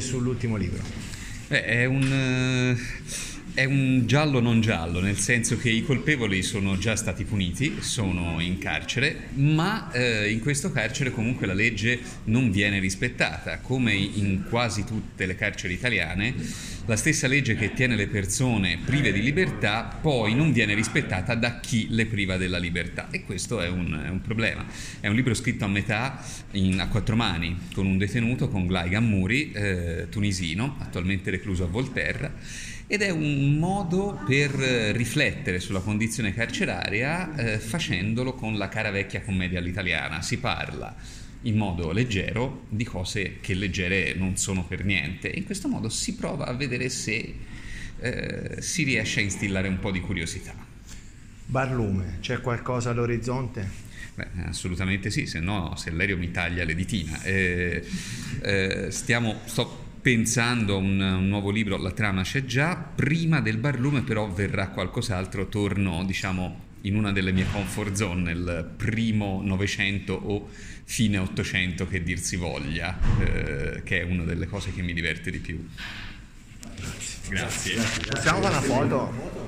sull'ultimo libro. Beh, è un, è un giallo non giallo, nel senso che i colpevoli sono già stati puniti, sono in carcere, ma eh, in questo carcere comunque la legge non viene rispettata, come in quasi tutte le carceri italiane. La stessa legge che tiene le persone prive di libertà poi non viene rispettata da chi le priva della libertà e questo è un, è un problema. È un libro scritto a metà in, a quattro mani con un detenuto, con Glai Gammouri, eh, tunisino, attualmente recluso a Volterra ed è un modo per riflettere sulla condizione carceraria eh, facendolo con la cara vecchia commedia all'italiana. Si parla in modo leggero di cose che leggere non sono per niente. In questo modo si prova a vedere se eh, si riesce a instillare un po' di curiosità. Barlume, c'è qualcosa all'orizzonte? Beh, assolutamente sì, se no Sellerio mi taglia l'editina. Eh, eh, stiamo, sto pensando a un, un, nuovo libro, la trama c'è già, prima del barlume però verrà qualcos'altro, torno diciamo in una delle mie comfort zone nel primo Novecento o fine Ottocento che dir si voglia, eh, che è una delle cose che mi diverte di più. Grazie. Grazie. Possiamo fare una foto?